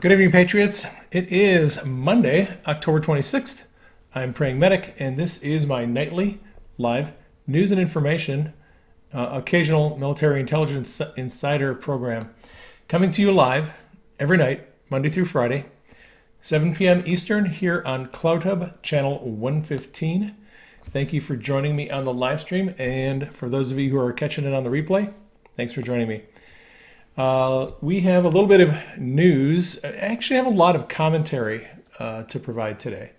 Good evening, Patriots. It is Monday, October 26th. I'm Praying Medic, and this is my nightly live news and information, uh, occasional military intelligence insider program, coming to you live every night, Monday through Friday, 7 p.m. Eastern, here on CloutHub channel 115. Thank you for joining me on the live stream, and for those of you who are catching it on the replay, thanks for joining me. Uh, we have a little bit of news. I actually have a lot of commentary uh, to provide today.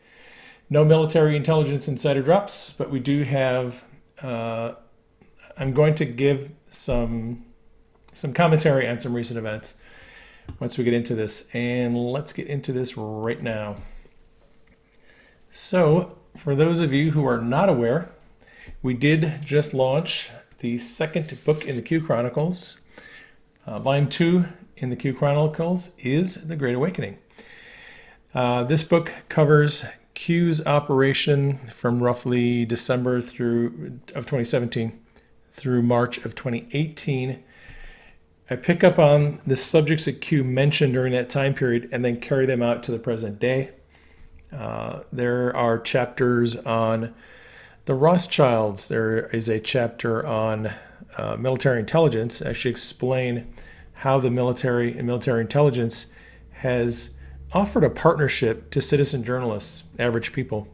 No military intelligence insider drops, but we do have. Uh, I'm going to give some some commentary on some recent events once we get into this, and let's get into this right now. So, for those of you who are not aware, we did just launch the second book in the Q Chronicles. Uh, volume two in the Q Chronicles is The Great Awakening. Uh, this book covers Q's operation from roughly December through of 2017 through March of 2018. I pick up on the subjects that Q mentioned during that time period and then carry them out to the present day. Uh, there are chapters on the Rothschilds. There is a chapter on uh, military intelligence actually explain how the military and military intelligence has offered a partnership to citizen journalists, average people,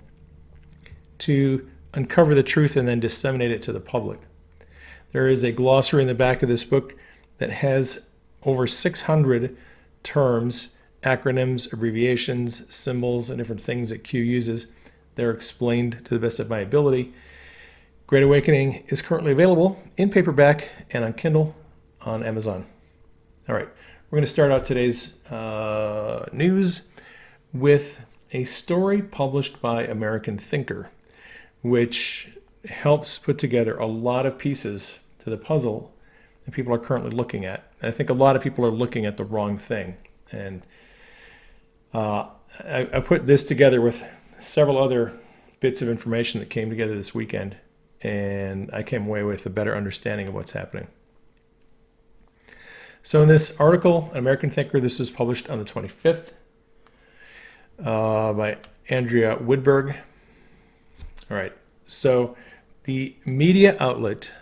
to uncover the truth and then disseminate it to the public. There is a glossary in the back of this book that has over 600 terms, acronyms, abbreviations, symbols, and different things that Q uses. They're explained to the best of my ability Great Awakening is currently available in paperback and on Kindle on Amazon. All right, we're going to start out today's uh, news with a story published by American Thinker, which helps put together a lot of pieces to the puzzle that people are currently looking at. And I think a lot of people are looking at the wrong thing. And uh, I, I put this together with several other bits of information that came together this weekend and I came away with a better understanding of what's happening. So, in this article, American Thinker, this was published on the 25th uh, by Andrea Widburg. All right, so the media outlet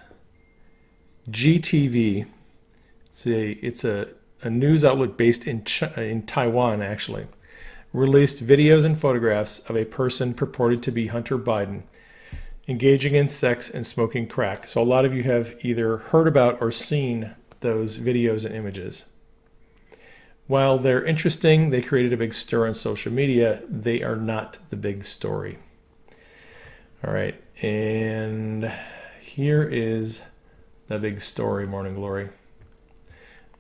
GTV, it's a, it's a, a news outlet based in, in Taiwan, actually, released videos and photographs of a person purported to be Hunter Biden engaging in sex and smoking crack. So a lot of you have either heard about or seen those videos and images. While they're interesting, they created a big stir on social media. They are not the big story. All right, and here is the big story, Morning Glory.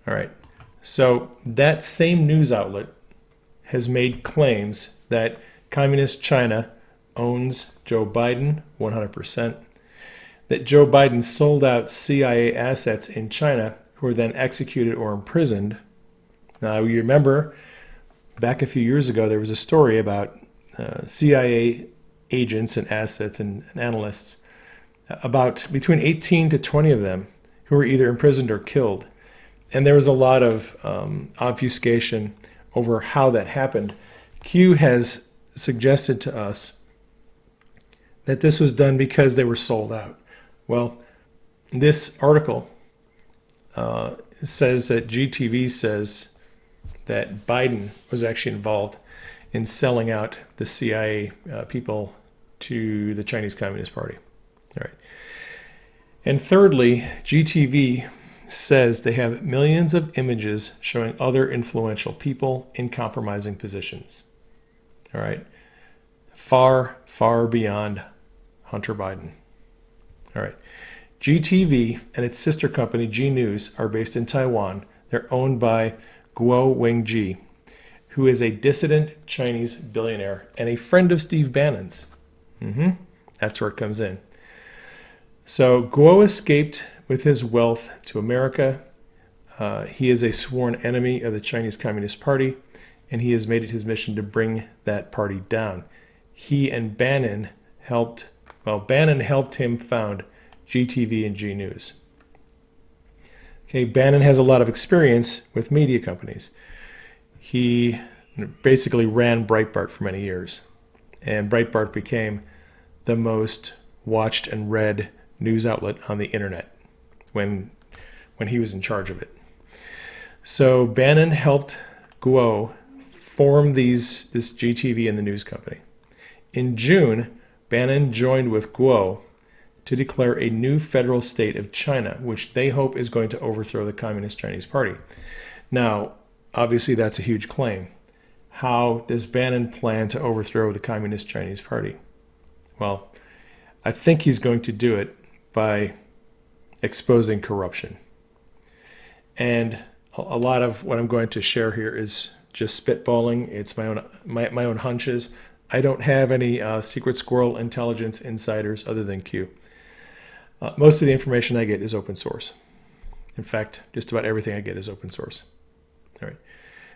All right, so that same news outlet has made claims that communist China owns Joe Biden 100%, that Joe Biden sold out CIA assets in China who were then executed or imprisoned. Now, you remember back a few years ago, there was a story about uh, CIA agents and assets and, and analysts, about between 18 to 20 of them who were either imprisoned or killed. And there was a lot of um, obfuscation over how that happened. Q has suggested to us that this was done because they were sold out. Well, this article uh, says that GTV says that Biden was actually involved in selling out the CIA uh, people to the Chinese Communist Party. All right. And thirdly, GTV says they have millions of images showing other influential people in compromising positions. All right. Far, far beyond Hunter Biden. All right. GTV and its sister company G News are based in Taiwan. They're owned by Guo Wengui, who is a dissident Chinese billionaire and a friend of Steve Bannon's. Mm-hmm. That's where it comes in. So Guo escaped with his wealth to America. Uh, he is a sworn enemy of the Chinese Communist Party, and he has made it his mission to bring that party down. He and Bannon helped well, Bannon helped him found GTV and G News. Okay, Bannon has a lot of experience with media companies. he basically ran Breitbart for many years. And Breitbart became the most watched and read news outlet on the internet when when he was in charge of it. So Bannon helped Guo form these this GTV and the news company. In June, Bannon joined with Guo to declare a new federal state of China, which they hope is going to overthrow the Communist Chinese Party. Now, obviously, that's a huge claim. How does Bannon plan to overthrow the Communist Chinese Party? Well, I think he's going to do it by exposing corruption. And a lot of what I'm going to share here is just spitballing. It's my own my, my own hunches. I don't have any uh, secret squirrel intelligence insiders other than Q. Uh, most of the information I get is open source. In fact, just about everything I get is open source. All right.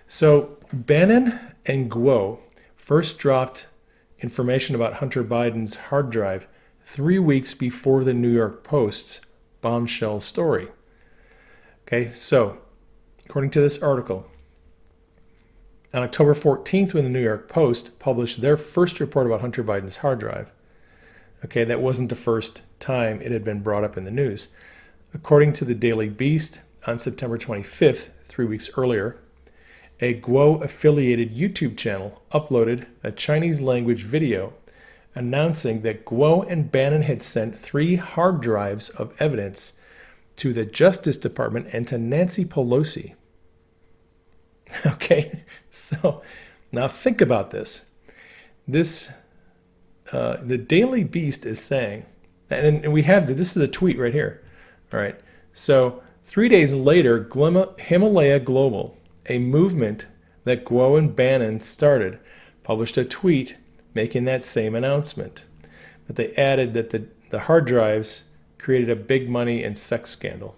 So Bannon and Guo first dropped information about Hunter Biden's hard drive three weeks before the New York Post's bombshell story. Okay, so according to this article, on October 14th, when the New York Post published their first report about Hunter Biden's hard drive, okay, that wasn't the first time it had been brought up in the news. According to the Daily Beast, on September 25th, three weeks earlier, a Guo affiliated YouTube channel uploaded a Chinese language video announcing that Guo and Bannon had sent three hard drives of evidence to the Justice Department and to Nancy Pelosi. Okay, so now think about this. This, uh, the Daily Beast is saying, and, and we have this is a tweet right here. All right, so three days later, Himalaya Global, a movement that Guo and Bannon started, published a tweet making that same announcement. But they added that the, the hard drives created a big money and sex scandal.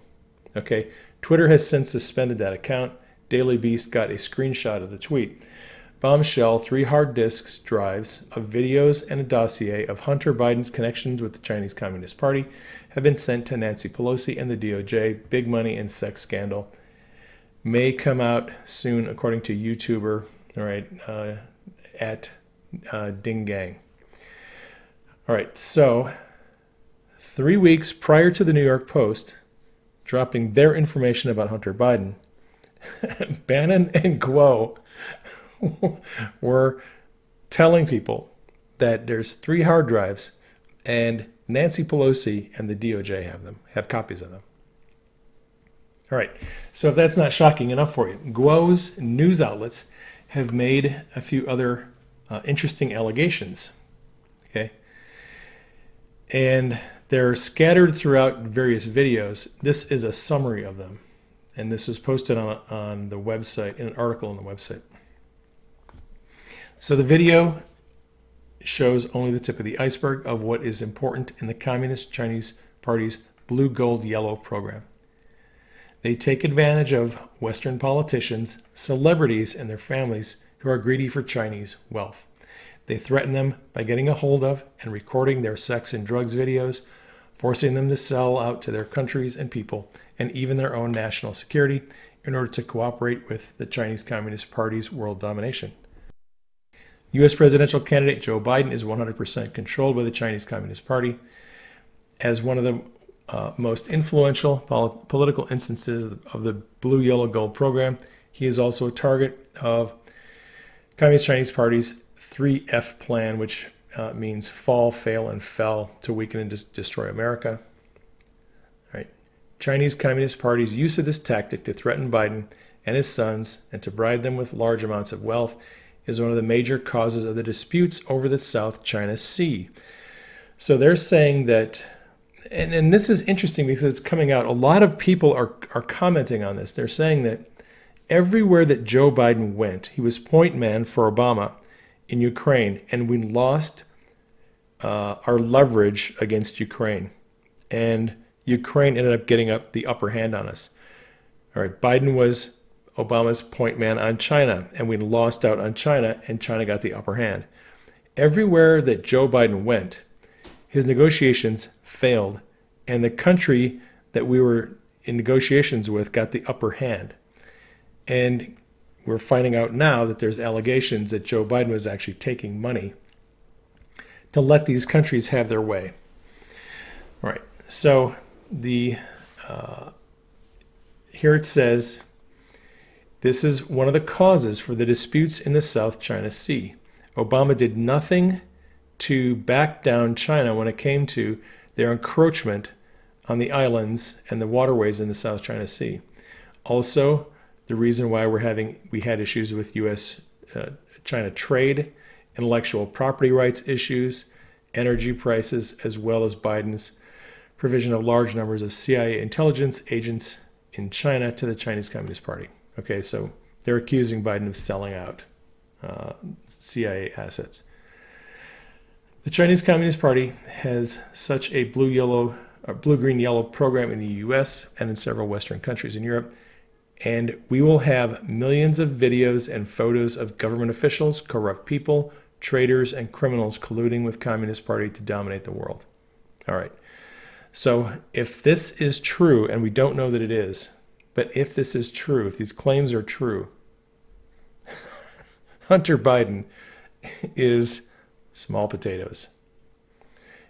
Okay, Twitter has since suspended that account. Daily Beast got a screenshot of the tweet. Bombshell, three hard disks drives of videos and a dossier of Hunter Biden's connections with the Chinese Communist Party have been sent to Nancy Pelosi and the DOJ. Big money and sex scandal may come out soon, according to YouTuber, all right, uh, at uh, Ding Gang. All right, so three weeks prior to the New York Post dropping their information about Hunter Biden, Bannon and Guo were telling people that there's three hard drives and Nancy Pelosi and the DOJ have them, have copies of them. All right, so if that's not shocking enough for you, Guo's news outlets have made a few other uh, interesting allegations. Okay, and they're scattered throughout various videos. This is a summary of them. And this is posted on, on the website, in an article on the website. So the video shows only the tip of the iceberg of what is important in the Communist Chinese Party's blue, gold, yellow program. They take advantage of Western politicians, celebrities, and their families who are greedy for Chinese wealth. They threaten them by getting a hold of and recording their sex and drugs videos, forcing them to sell out to their countries and people, and even their own national security, in order to cooperate with the Chinese Communist Party's world domination. U.S. presidential candidate Joe Biden is 100% controlled by the Chinese Communist Party. As one of the uh, most influential pol- political instances of the blue, yellow, gold program, he is also a target of Communist Chinese Party's 3F plan, which uh, means fall, fail, and fell to weaken and dis- destroy America. Right. Chinese Communist Party's use of this tactic to threaten Biden and his sons and to bribe them with large amounts of wealth is one of the major causes of the disputes over the South China Sea. So they're saying that, and, and this is interesting because it's coming out. A lot of people are, are commenting on this. They're saying that everywhere that Joe Biden went, he was point man for Obama in Ukraine, and we lost uh, our leverage against Ukraine, and Ukraine ended up getting up the upper hand on us. All right, Biden was Obama's point man on China, and we lost out on China, and China got the upper hand. Everywhere that Joe Biden went, his negotiations failed, and the country that we were in negotiations with got the upper hand. And we're finding out now that there's allegations that Joe Biden was actually taking money to let these countries have their way. All right. So the uh, here it says this is one of the causes for the disputes in the South China Sea. Obama did nothing to back down China when it came to their encroachment on the islands and the waterways in the South China Sea. Also, the reason why we're having we had issues with U.S. Uh, China trade, intellectual property rights issues, energy prices, as well as Biden's provision of large numbers of CIA intelligence agents in China to the Chinese Communist Party. Okay, so they're accusing Biden of selling out uh, CIA assets. The Chinese Communist Party has such a blue yellow, blue green yellow program in the U.S. and in several Western countries in Europe, and we will have millions of videos and photos of government officials, corrupt people, traitors, and criminals colluding with Communist Party to dominate the world. All right. So if this is true, and we don't know that it is, but if this is true, if these claims are true, Hunter Biden is small potatoes.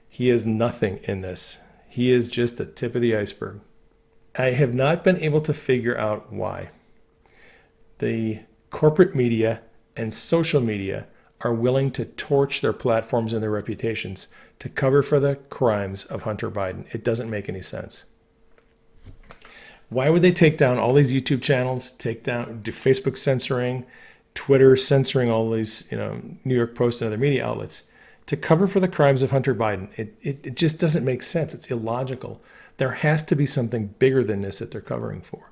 He is nothing in this. He is just the tip of the iceberg. I have not been able to figure out why. The corporate media and social media are willing to torch their platforms and their reputations to cover for the crimes of Hunter Biden. It doesn't make any sense. Why would they take down all these YouTube channels, take down do Facebook censoring, Twitter censoring all these, you know, New York Post and other media outlets to cover for the crimes of Hunter Biden? It, it, it just doesn't make sense. It's illogical. There has to be something bigger than this that they're covering for.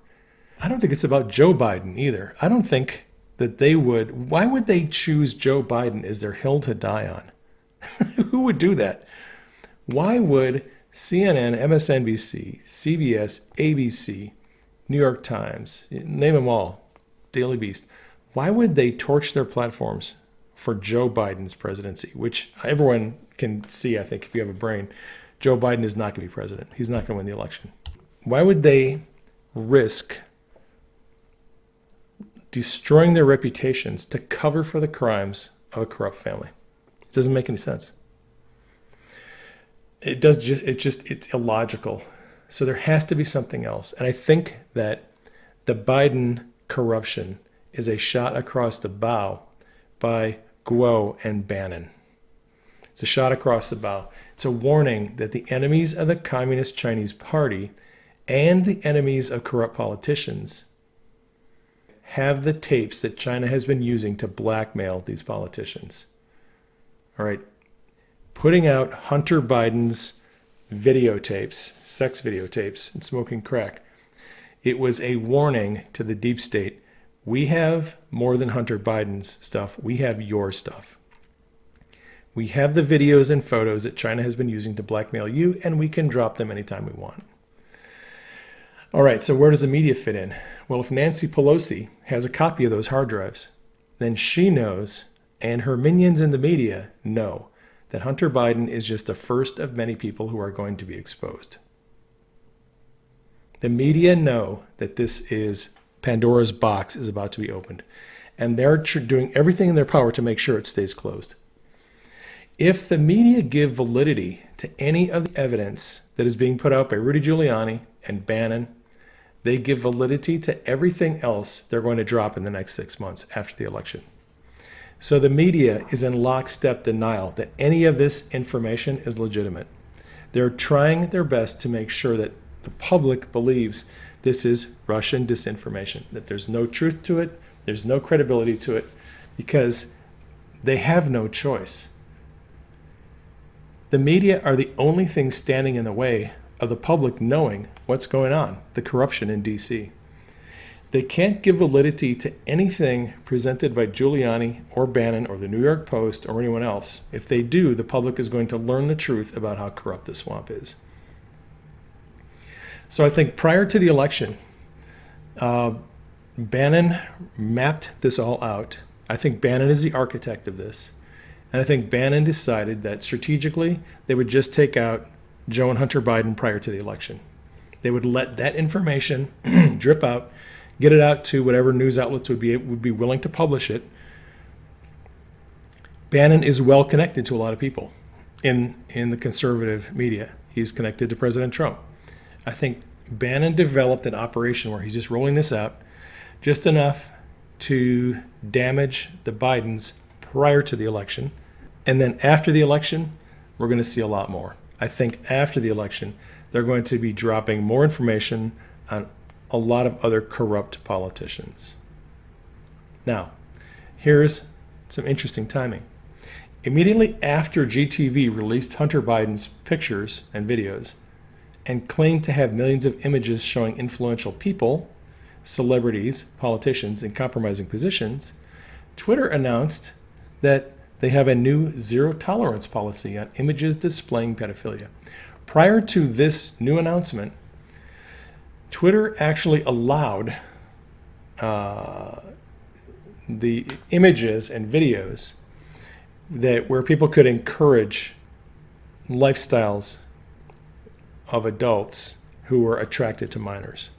I don't think it's about Joe Biden either. I don't think that they would. Why would they choose Joe Biden as their hill to die on? Who would do that? Why would CNN, MSNBC, CBS, ABC, New York Times, name them all, Daily Beast, why would they torch their platforms for Joe Biden's presidency, which everyone can see, I think, if you have a brain? Joe Biden is not going to be president. He's not going to win the election. Why would they risk destroying their reputations to cover for the crimes of a corrupt family? It doesn't make any sense. It does just it just it's illogical. So there has to be something else. And I think that the Biden corruption is a shot across the bow by Guo and Bannon. It's a shot across the bow. It's a warning that the enemies of the Communist Chinese Party and the enemies of corrupt politicians have the tapes that China has been using to blackmail these politicians. All right. Putting out Hunter Biden's videotapes, sex videotapes, and smoking crack. It was a warning to the deep state. We have more than Hunter Biden's stuff. We have your stuff. We have the videos and photos that China has been using to blackmail you, and we can drop them anytime we want. All right, so where does the media fit in? Well, if Nancy Pelosi has a copy of those hard drives, then she knows, and her minions in the media know, that Hunter Biden is just the first of many people who are going to be exposed. The media know that this is Pandora's box is about to be opened, and they're doing everything in their power to make sure it stays closed. If the media give validity to any of the evidence that is being put out by Rudy Giuliani and Bannon, they give validity to everything else they're going to drop in the next six months after the election. So the media is in lockstep denial that any of this information is legitimate. They're trying their best to make sure that the public believes this is Russian disinformation, that there's no truth to it, there's no credibility to it, because they have no choice. The media are the only thing standing in the way of the public knowing what's going on, the corruption in DC. They can't give validity to anything presented by Giuliani or Bannon or the New York Post or anyone else. If they do, the public is going to learn the truth about how corrupt the swamp is. So I think prior to the election, uh, Bannon mapped this all out. I think Bannon is the architect of this. And I think Bannon decided that strategically they would just take out Joe and Hunter Biden prior to the election. They would let that information drip out, get it out to whatever news outlets would be would be willing to publish it. Bannon is well connected to a lot of people in in the conservative media. He's connected to President Trump. I think Bannon developed an operation where he's just rolling this out just enough to damage the Bidens prior to the election. And then after the election, we're going to see a lot more. I think after the election, they're going to be dropping more information on a lot of other corrupt politicians. Now, here's some interesting timing. Immediately after GTV released Hunter Biden's pictures and videos and claimed to have millions of images showing influential people, celebrities, politicians in compromising positions, Twitter announced that they have a new zero tolerance policy on images displaying pedophilia. Prior to this new announcement, Twitter actually allowed uh, the images and videos that where people could encourage lifestyles of adults who were attracted to minors.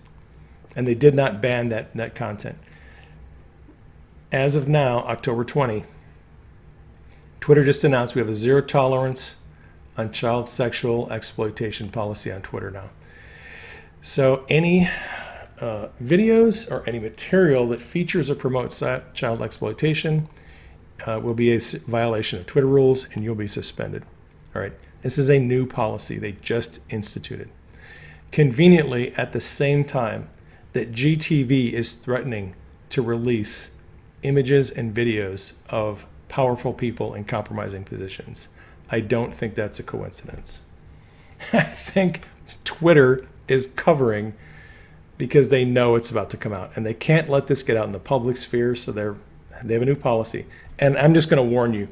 And they did not ban that, that content. As of now, October 20, Twitter just announced we have a zero tolerance on child sexual exploitation policy on Twitter now. So any uh, videos or any material that features or promotes child exploitation uh, will be a violation of Twitter rules and you'll be suspended. All right. This is a new policy they just instituted. Conveniently, at the same time that GTV is threatening to release images and videos of powerful people in compromising positions. I don't think that's a coincidence. I think Twitter is covering because they know it's about to come out and they can't let this get out in the public sphere so they're they have a new policy and i'm just going to warn you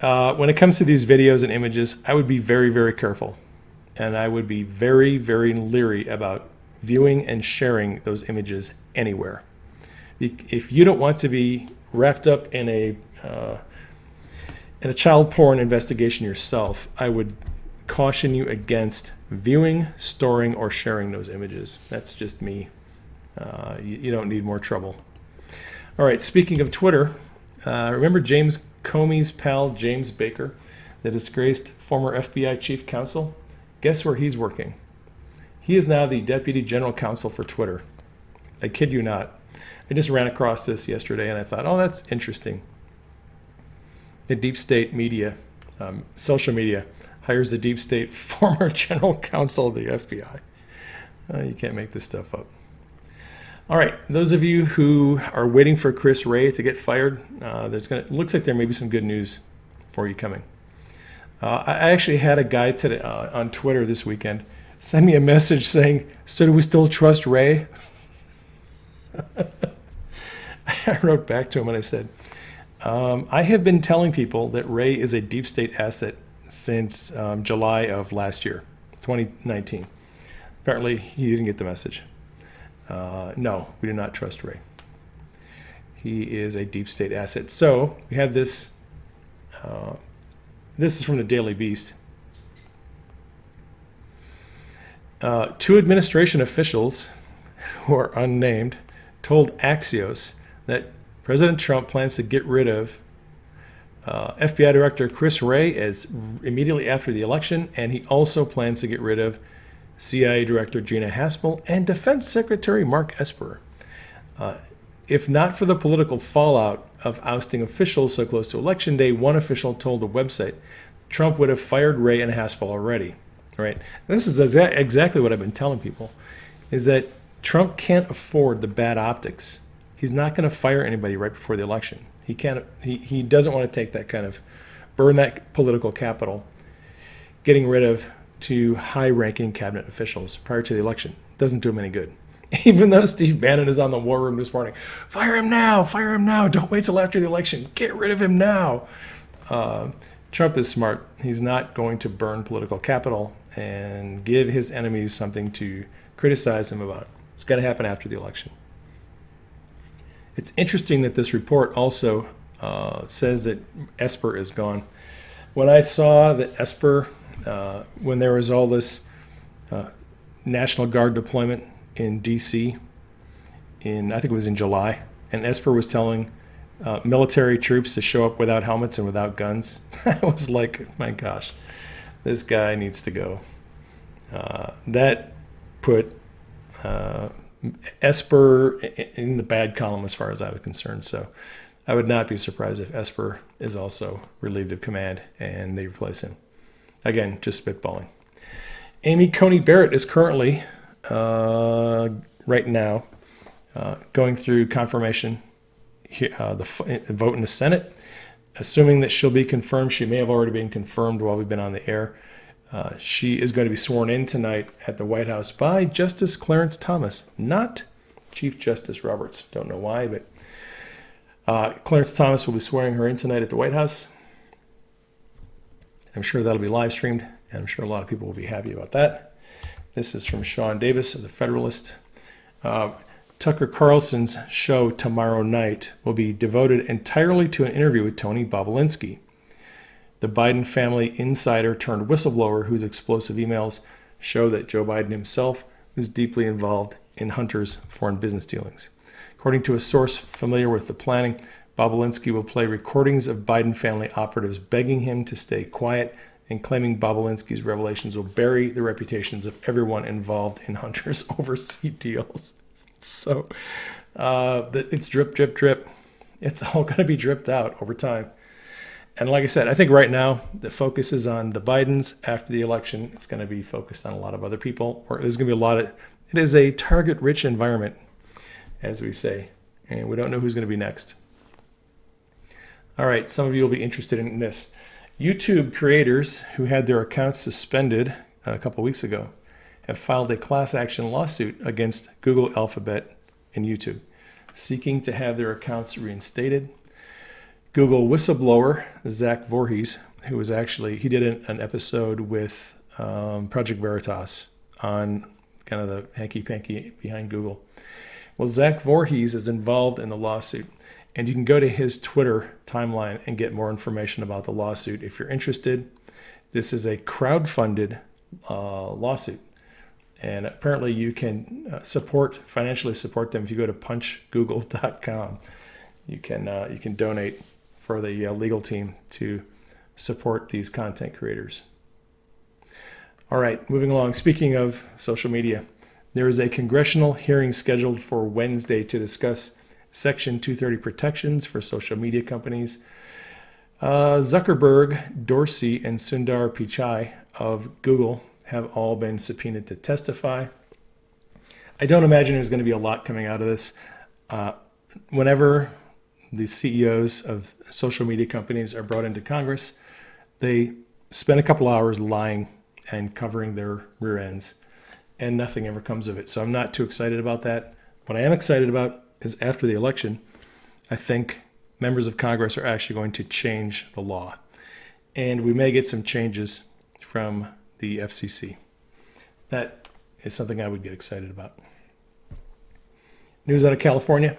uh, when it comes to these videos and images i would be very very careful and i would be very very leery about viewing and sharing those images anywhere if you don't want to be wrapped up in a uh, in a child porn investigation yourself i would caution you against viewing, storing, or sharing those images. That's just me. Uh, you, you, don't need more trouble. All right, speaking of Twitter, uh, remember James Comey's pal, James Baker, the disgraced former FBI chief counsel? Guess where he's working? He is now the deputy general counsel for Twitter. I kid you not. I just ran across this yesterday and I thought, oh, that's interesting. The deep state media, um, social media, hires the deep state former general counsel of the FBI. Uh, you can't make this stuff up. All right, those of you who are waiting for Chris Wray to get fired, uh, there's gonna looks like there may be some good news for you coming. Uh, I actually had a guy today uh, on Twitter this weekend send me a message saying, "So do we still trust Wray?" I wrote back to him and I said, um, "I have been telling people that Wray is a deep state asset since um, July of last year, 2019. Apparently, he didn't get the message. Uh, no, we do not trust Wray. He is a deep state asset. So we have this. Uh, this is from the Daily Beast. Uh, two administration officials, who are unnamed, told Axios that President Trump plans to get rid of uh, FBI Director Chris Wray is immediately after the election, and he also plans to get rid of CIA Director Gina Haspel and Defense Secretary Mark Esper. Uh, if not for the political fallout of ousting officials so close to election day, one official told the website Trump would have fired Wray and Haspel already. Right? this is exactly what I've been telling people: is that Trump can't afford the bad optics. He's not going to fire anybody right before the election. He can't. He, he doesn't want to take that kind of burn that political capital, getting rid of two high-ranking cabinet officials prior to the election doesn't do him any good. Even though Steve Bannon is on the war room this morning, fire him now, fire him now. Don't wait till after the election. Get rid of him now. Uh, Trump is smart. He's not going to burn political capital and give his enemies something to criticize him about. It's going to happen after the election. It's interesting that this report also uh, says that Esper is gone. When I saw that Esper, uh, when there was all this uh, National Guard deployment in D.C., in I think it was in July, and Esper was telling uh, military troops to show up without helmets and without guns. I was like, my gosh, this guy needs to go. Uh, that put uh, Esper in the bad column as far as I was concerned. So I would not be surprised if Esper is also relieved of command and they replace him. Again, just spitballing. Amy Coney Barrett is currently, uh, right now, uh, going through confirmation, uh, the, the vote in the Senate. Assuming that she'll be confirmed, she may have already been confirmed while we've been on the air. Uh, she is going to be sworn in tonight at the White House by Justice Clarence Thomas, not Chief Justice Roberts. Don't know why, but uh, Clarence Thomas will be swearing her in tonight at the White House. I'm sure that'll be live streamed, and I'm sure a lot of people will be happy about that. This is from Sean Davis of the Federalist. Uh, Tucker Carlson's show tomorrow night will be devoted entirely to an interview with Tony Bobulinski the Biden family insider turned whistleblower whose explosive emails show that Joe Biden himself was deeply involved in Hunter's foreign business dealings. According to a source familiar with the planning, Bobulinski will play recordings of Biden family operatives begging him to stay quiet and claiming Bobulinski's revelations will bury the reputations of everyone involved in Hunter's overseas deals. So uh, it's drip, drip, drip. It's all going to be dripped out over time. And like I said, I think right now the focus is on the Bidens. After the election, it's going to be focused on a lot of other people. Or there's going to be a lot of. It is a target-rich environment, as we say, and we don't know who's going to be next. All right, some of you will be interested in this. YouTube creators who had their accounts suspended a couple weeks ago have filed a class action lawsuit against Google Alphabet and YouTube, seeking to have their accounts reinstated Google whistleblower Zach Vorhies, who was actually he did an, an episode with um, Project Veritas on kind of the hanky panky behind Google. Well, Zach Vorhies is involved in the lawsuit, and you can go to his Twitter timeline and get more information about the lawsuit if you're interested. This is a crowd-funded uh, lawsuit, and apparently you can uh, support financially support them if you go to punchgoogle.com. You can uh, you can donate for the uh, legal team to support these content creators. All right, moving along. Speaking of social media, there is a congressional hearing scheduled for Wednesday to discuss Section 230 protections for social media companies. Uh, Zuckerberg, Dorsey, and Sundar Pichai of Google have all been subpoenaed to testify. I don't imagine there's going to be a lot coming out of this. Uh, whenever the CEOs of social media companies are brought into Congress, they spend a couple hours lying and covering their rear ends, and nothing ever comes of it. So I'm not too excited about that. What I am excited about is after the election, I think members of Congress are actually going to change the law. And we may get some changes from the FCC. That is something I would get excited about. News out of California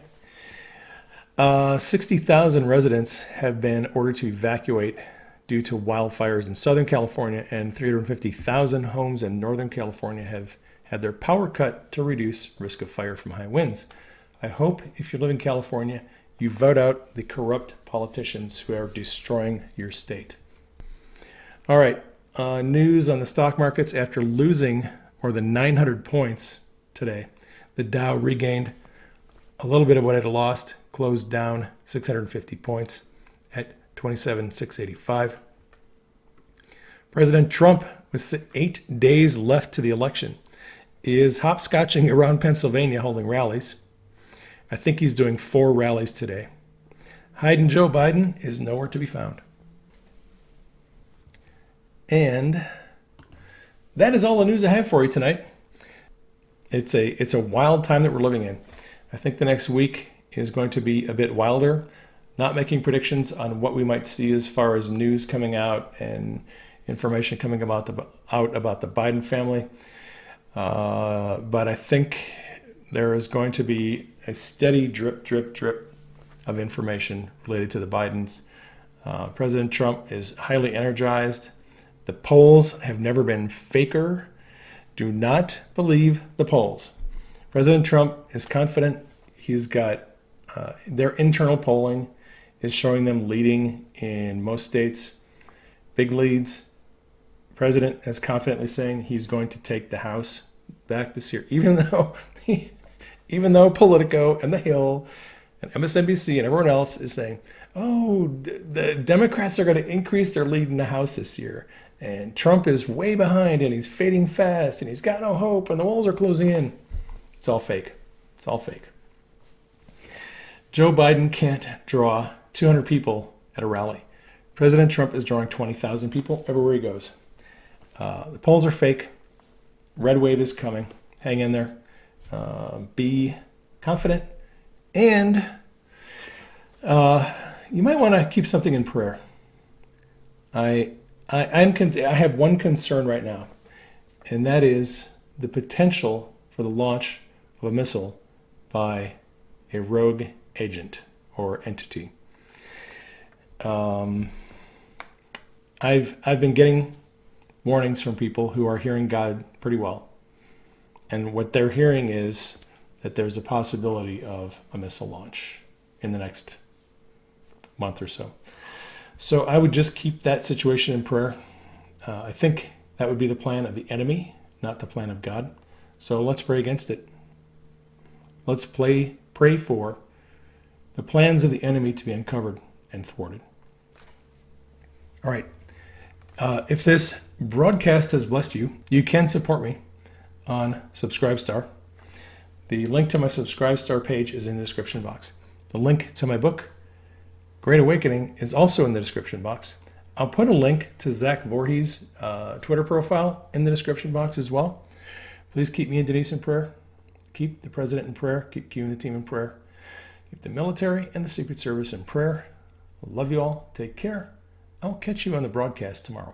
uh, 60,000 residents have been ordered to evacuate due to wildfires in Southern California, and 350,000 homes in Northern California have had their power cut to reduce risk of fire from high winds. I hope if you live in California, you vote out the corrupt politicians who are destroying your state. All right, uh, news on the stock markets after losing more than 900 points today. The Dow regained a little bit of what it had lost closed down 650 points at 27,685. President Trump, with eight days left to the election, is hopscotching around Pennsylvania holding rallies. I think he's doing four rallies today. Hiding Joe Biden is nowhere to be found. And that is all the news I have for you tonight. It's a it's a wild time that we're living in. I think the next week is going to be a bit wilder. Not making predictions on what we might see as far as news coming out and information coming about the, out about the Biden family. Uh, but I think there is going to be a steady drip, drip, drip of information related to the Bidens. Uh, President Trump is highly energized. The polls have never been faker. Do not believe the polls. President Trump is confident He's got uh, their internal polling is showing them leading in most states, big leads. President is confidently saying he's going to take the House back this year, even though even though Politico and The Hill and MSNBC and everyone else is saying, "Oh, the Democrats are going to increase their lead in the House this year." And Trump is way behind and he's fading fast and he's got no hope and the walls are closing in. It's all fake. It's all fake. Joe Biden can't draw 200 people at a rally. President Trump is drawing 20,000 people everywhere he goes. Uh, the polls are fake. Red wave is coming. Hang in there. Uh, be confident. And uh, you might want to keep something in prayer. I, I, I'm con- I have one concern right now, and that is the potential for the launch of a missile by a rogue agent or entity. Um, I've I've been getting warnings from people who are hearing God pretty well, and what they're hearing is that there's a possibility of a missile launch in the next month or so. So I would just keep that situation in prayer. Uh, I think that would be the plan of the enemy, not the plan of God. So let's pray against it. Let's play, pray for the plans of the enemy to be uncovered and thwarted. All right. Uh, if this broadcast has blessed you, you can support me on Subscribestar. The link to my Subscribestar page is in the description box. The link to my book, Great Awakening, is also in the description box. I'll put a link to Zach Vorhies' uh, Twitter profile in the description box as well. Please keep me and Denise in prayer. Keep the president in prayer. Keep Q and the team in prayer. Keep the military and the Secret Service in prayer. Love you all. Take care. I'll catch you on the broadcast tomorrow.